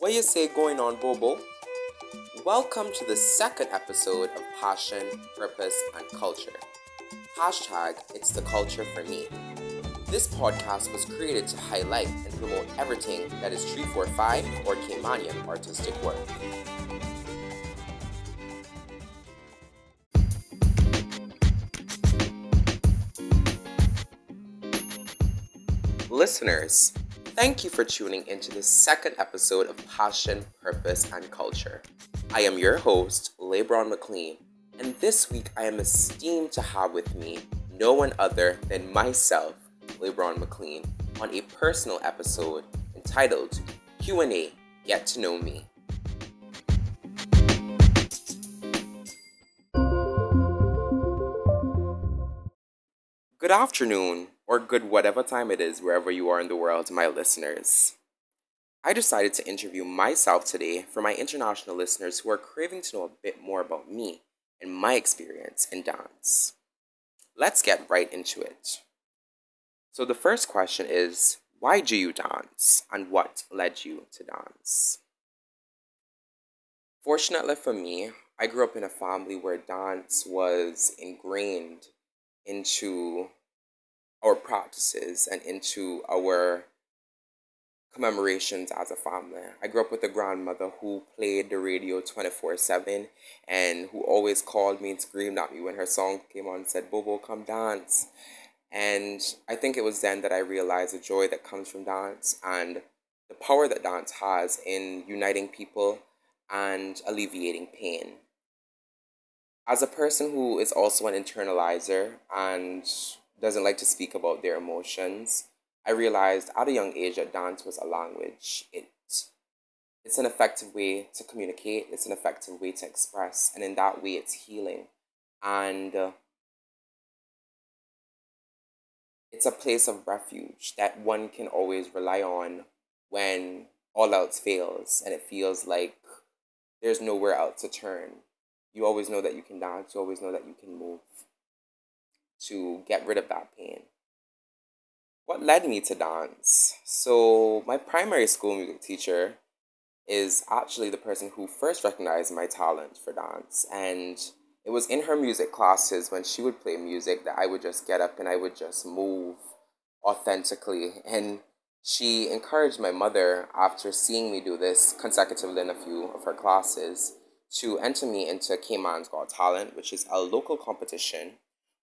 What you say going on, Bobo? Welcome to the second episode of Passion, Purpose, and Culture. Hashtag It's the Culture for Me. This podcast was created to highlight and promote everything that is 345 or Caymanian artistic work. Listeners, thank you for tuning into the second episode of Passion, Purpose, and Culture. I am your host, LeBron McLean, and this week I am esteemed to have with me no one other than myself, LeBron McLean, on a personal episode entitled Q&A Get to Know Me. Good afternoon, or good whatever time it is, wherever you are in the world, my listeners. I decided to interview myself today for my international listeners who are craving to know a bit more about me and my experience in dance. Let's get right into it. So, the first question is why do you dance and what led you to dance? Fortunately for me, I grew up in a family where dance was ingrained into our practices and into our commemorations as a family. I grew up with a grandmother who played the radio 24 7 and who always called me and screamed at me when her song came on and said, Bobo, come dance. And I think it was then that I realized the joy that comes from dance and the power that dance has in uniting people and alleviating pain. As a person who is also an internalizer and doesn't like to speak about their emotions, I realized at a young age that dance was a language. It it's an effective way to communicate. It's an effective way to express, and in that way, it's healing, and uh, it's a place of refuge that one can always rely on when all else fails, and it feels like there's nowhere else to turn. You always know that you can dance. You always know that you can move to get rid of that pain. What led me to dance? So, my primary school music teacher is actually the person who first recognized my talent for dance. And it was in her music classes when she would play music that I would just get up and I would just move authentically. And she encouraged my mother, after seeing me do this consecutively in a few of her classes, to enter me into Cayman's Got Talent, which is a local competition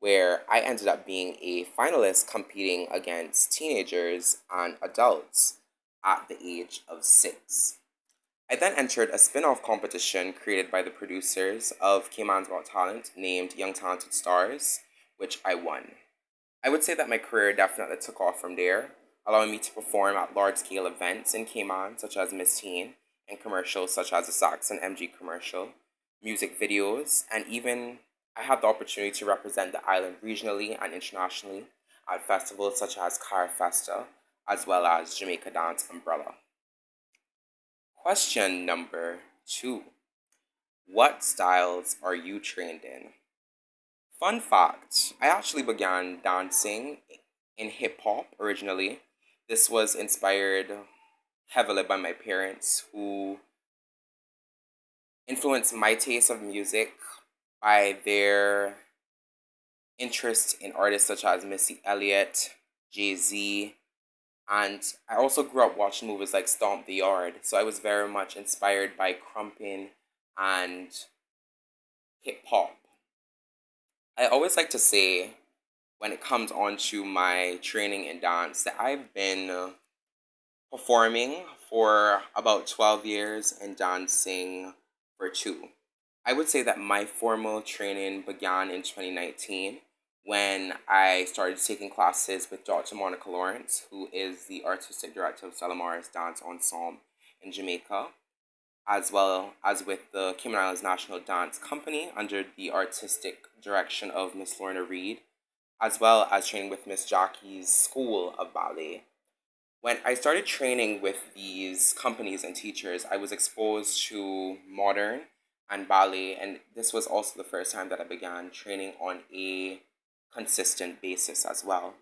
where I ended up being a finalist competing against teenagers and adults at the age of six. I then entered a spin off competition created by the producers of Cayman's Got Talent named Young Talented Stars, which I won. I would say that my career definitely took off from there, allowing me to perform at large scale events in Cayman, such as Miss Teen, and commercials such as the Saxon MG commercial, music videos, and even I had the opportunity to represent the island regionally and internationally at festivals such as Carifesta, as well as Jamaica Dance Umbrella. Question number two What styles are you trained in? Fun fact I actually began dancing in hip hop originally. This was inspired heavily by my parents who influenced my taste of music by their interest in artists such as Missy Elliott, Jay Z, and I also grew up watching movies like Stomp the Yard, so I was very much inspired by krumping and hip hop. I always like to say, when it comes on to my training in dance, that I've been performing for about 12 years and dancing for two. I would say that my formal training began in 2019 when I started taking classes with Dr. Monica Lawrence, who is the artistic director of Stella Maris Dance Ensemble in Jamaica, as well as with the Cayman Islands National Dance Company under the artistic direction of Miss Lorna Reed, as well as training with Miss Jackie's School of Ballet. When I started training with these companies and teachers, I was exposed to modern and ballet. And this was also the first time that I began training on a consistent basis as well.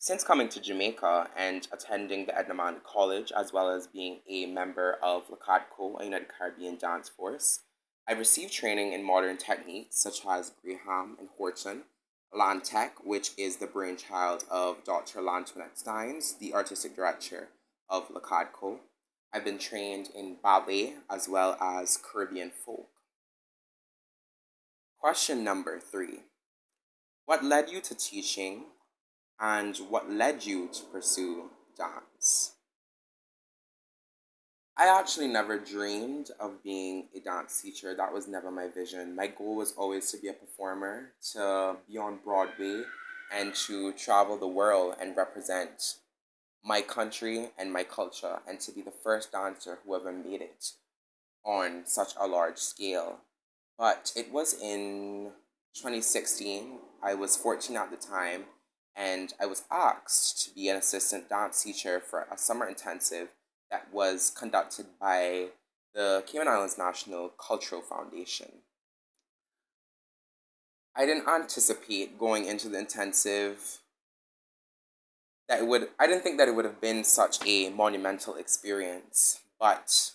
Since coming to Jamaica and attending the Edna College, as well as being a member of L'Acadco, a United Caribbean Dance Force, I've received training in modern techniques such as Graham and Horton, L'Antech, which is the brainchild of Dr. L'Antoinette Stines, the artistic director of L'Acadco. I've been trained in ballet as well as Caribbean folk. Question number three What led you to teaching and what led you to pursue dance? I actually never dreamed of being a dance teacher. That was never my vision. My goal was always to be a performer, to be on Broadway, and to travel the world and represent my country and my culture, and to be the first dancer who ever made it on such a large scale. But it was in 2016, I was 14 at the time, and I was asked to be an assistant dance teacher for a summer intensive that was conducted by the Cayman Islands National Cultural Foundation. I didn't anticipate going into the intensive that it would I didn't think that it would have been such a monumental experience, but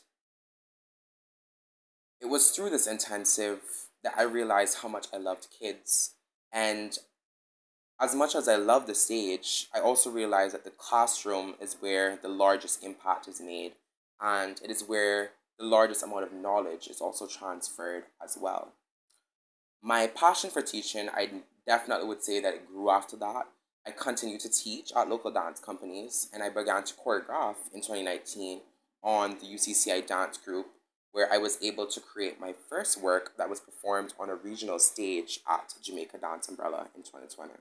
it was through this intensive that I realized how much I loved kids. And as much as I love the stage, I also realized that the classroom is where the largest impact is made, and it is where the largest amount of knowledge is also transferred as well. My passion for teaching, I definitely would say that it grew after that. I continued to teach at local dance companies, and I began to choreograph in 2019 on the UCCI dance group where I was able to create my first work that was performed on a regional stage at Jamaica Dance Umbrella in 2020.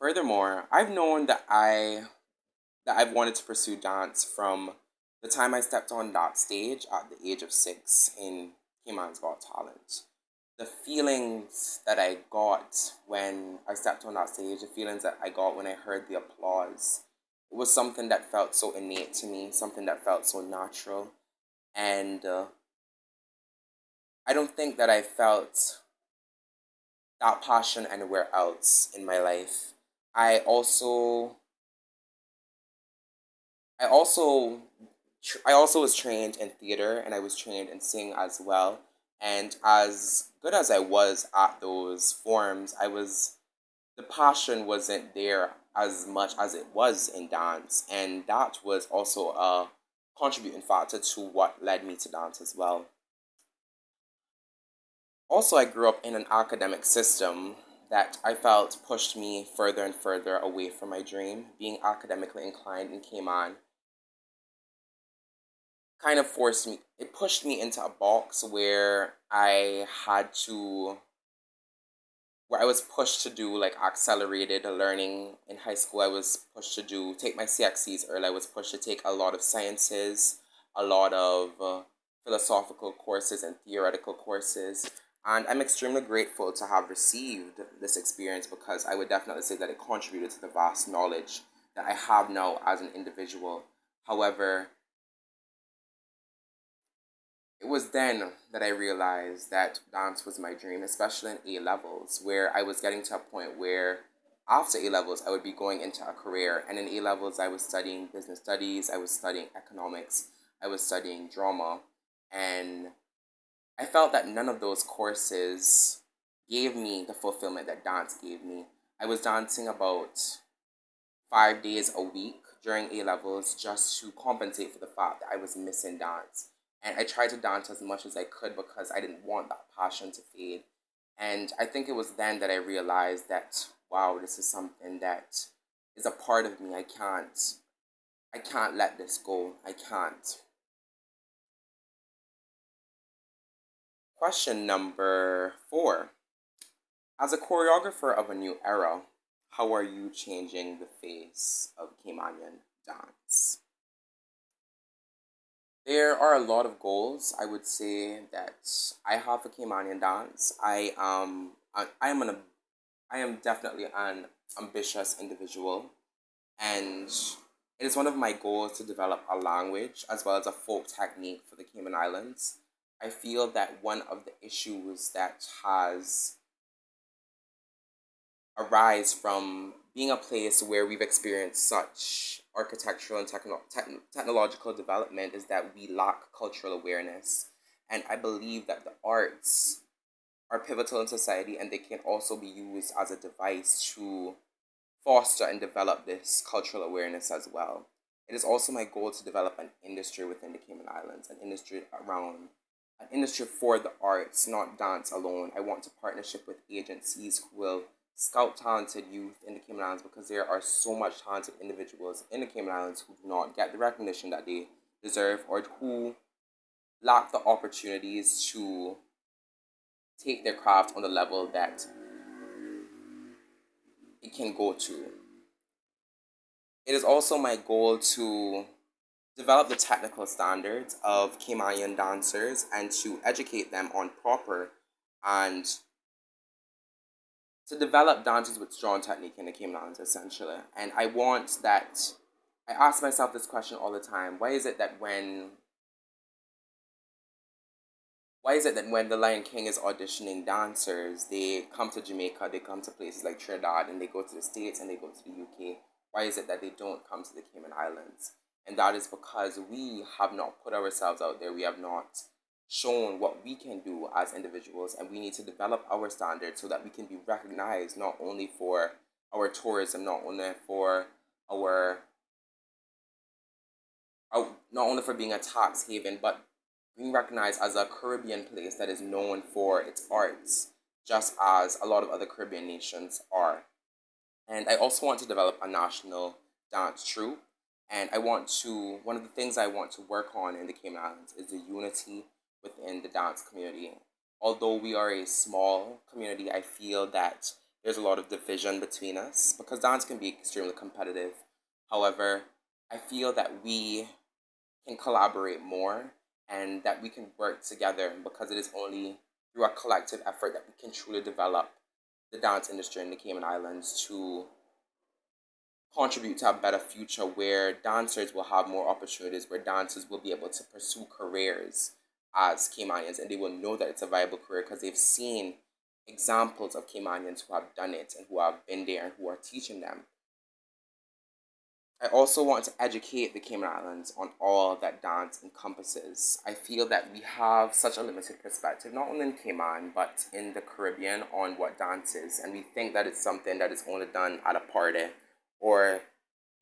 Furthermore, I've known that I that I've wanted to pursue dance from the time I stepped on that stage at the age of six in Cayman's Got Talent. The feelings that I got when I stepped on that stage, the feelings that I got when I heard the applause, was something that felt so innate to me, something that felt so natural. And uh, I don't think that I felt that passion anywhere else in my life. I also I also I also was trained in theater and I was trained in singing as well. And as good as I was at those forms, I was the passion wasn't there as much as it was in dance. And that was also a contributing factor to what led me to dance as well. Also, I grew up in an academic system that I felt pushed me further and further away from my dream. Being academically inclined in Cayman kind of forced me, it pushed me into a box where I had to where I was pushed to do like accelerated learning in high school. I was pushed to do take my CXCs early. I was pushed to take a lot of sciences, a lot of uh, philosophical courses and theoretical courses. And I'm extremely grateful to have received this experience because I would definitely say that it contributed to the vast knowledge that I have now as an individual. However, it was then that I realized that dance was my dream, especially in A levels, where I was getting to a point where after A levels, I would be going into a career. And in A levels, I was studying business studies, I was studying economics, I was studying drama. And I felt that none of those courses gave me the fulfillment that dance gave me. I was dancing about five days a week during A levels just to compensate for the fact that I was missing dance. And I tried to dance as much as I could because I didn't want that passion to fade. And I think it was then that I realized that, wow, this is something that is a part of me. I can't, I can't let this go. I can't. Question number four. As a choreographer of a new era, how are you changing the face of Caymanian dance? There are a lot of goals. I would say that I have a Caymanian dance. I um I, I am an I am definitely an ambitious individual, and it is one of my goals to develop a language as well as a folk technique for the Cayman Islands. I feel that one of the issues that has arise from being a place where we've experienced such architectural and techno- techn- technological development is that we lack cultural awareness. And I believe that the arts are pivotal in society and they can also be used as a device to foster and develop this cultural awareness as well. It is also my goal to develop an industry within the Cayman Islands, an industry around an industry for the arts, not dance alone. I want to partnership with agencies who will scout talented youth in the Cayman Islands because there are so much talented individuals in the Cayman Islands who do not get the recognition that they deserve or who lack the opportunities to take their craft on the level that it can go to. It is also my goal to develop the technical standards of Caymanian dancers and to educate them on proper and to develop dances with strong technique in the Cayman Islands essentially. And I want that I ask myself this question all the time. Why is it that when why is it that when the Lion King is auditioning dancers, they come to Jamaica, they come to places like Trinidad, and they go to the States and they go to the UK? Why is it that they don't come to the Cayman Islands? And that is because we have not put ourselves out there. We have not shown what we can do as individuals, and we need to develop our standards so that we can be recognized not only for our tourism, not only for our, our not only for being a tax haven, but being recognized as a Caribbean place that is known for its arts, just as a lot of other Caribbean nations are. And I also want to develop a national dance troupe. And I want to, one of the things I want to work on in the Cayman Islands is the unity within the dance community. Although we are a small community, I feel that there's a lot of division between us because dance can be extremely competitive. However, I feel that we can collaborate more and that we can work together because it is only through a collective effort that we can truly develop the dance industry in the Cayman Islands to contribute to a better future where dancers will have more opportunities, where dancers will be able to pursue careers as Caymanians and they will know that it's a viable career because they've seen examples of Caymanians who have done it and who have been there and who are teaching them. I also want to educate the Cayman Islands on all that dance encompasses. I feel that we have such a limited perspective, not only in Cayman, but in the Caribbean, on what dance is. And we think that it's something that is only done at a party, or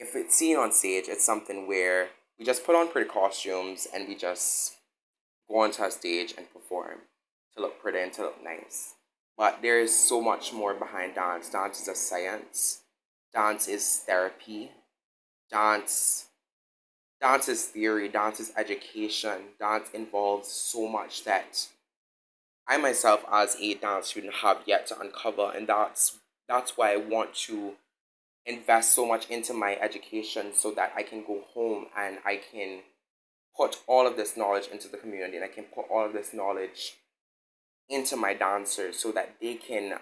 if it's seen on stage, it's something where we just put on pretty costumes and we just go onto a stage and perform to look pretty and to look nice. But there is so much more behind dance. Dance is a science, dance is therapy. Dance dance is theory. Dance is education. Dance involves so much that i myself as a dance student have yet to uncover. And that's that's why i want to invest so much into my education so that i can go home and i can put all of this knowledge into the community and i can put all of this knowledge into my dancers so that they can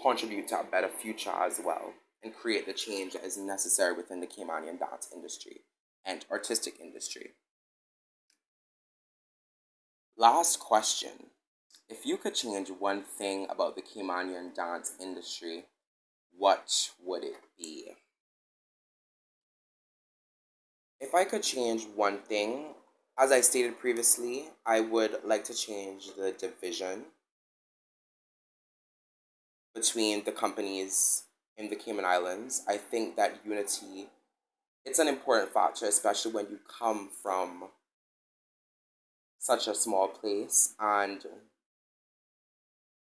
contribute to a better future as well and create the change that is necessary within the Caymanian dance industry and artistic industry. Last question. If you could change one thing about the Caymanian dance industry, what would it be? If I could change one thing, as I stated previously, I would like to change the division between the companies in the Cayman Islands. I think that unity it's an important factor, especially when you come from such a small place and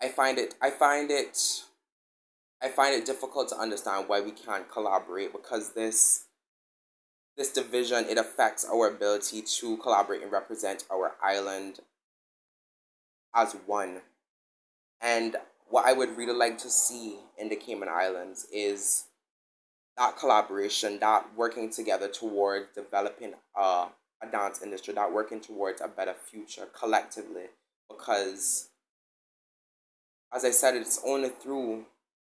I find it I find it I find it difficult to understand why we can't collaborate because this this division it affects our ability to collaborate and represent our island as one. And what I would really like to see in the Cayman Islands is that collaboration, that working together towards developing a, a dance industry, that working towards a better future collectively. Because, as I said, it's only through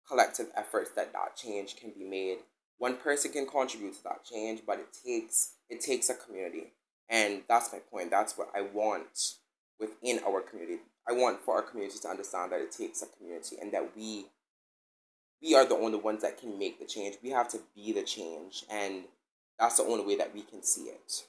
collective efforts that that change can be made. One person can contribute to that change, but it takes it takes a community, and that's my point. That's what I want within our community. I want for our community to understand that it takes a community and that we we are the only ones that can make the change. We have to be the change, and that's the only way that we can see it.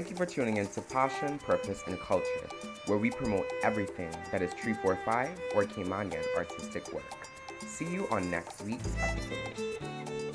Thank you for tuning in to Passion, Purpose, and Culture, where we promote everything that is 345 or Caymanian artistic work. See you on next week's episode.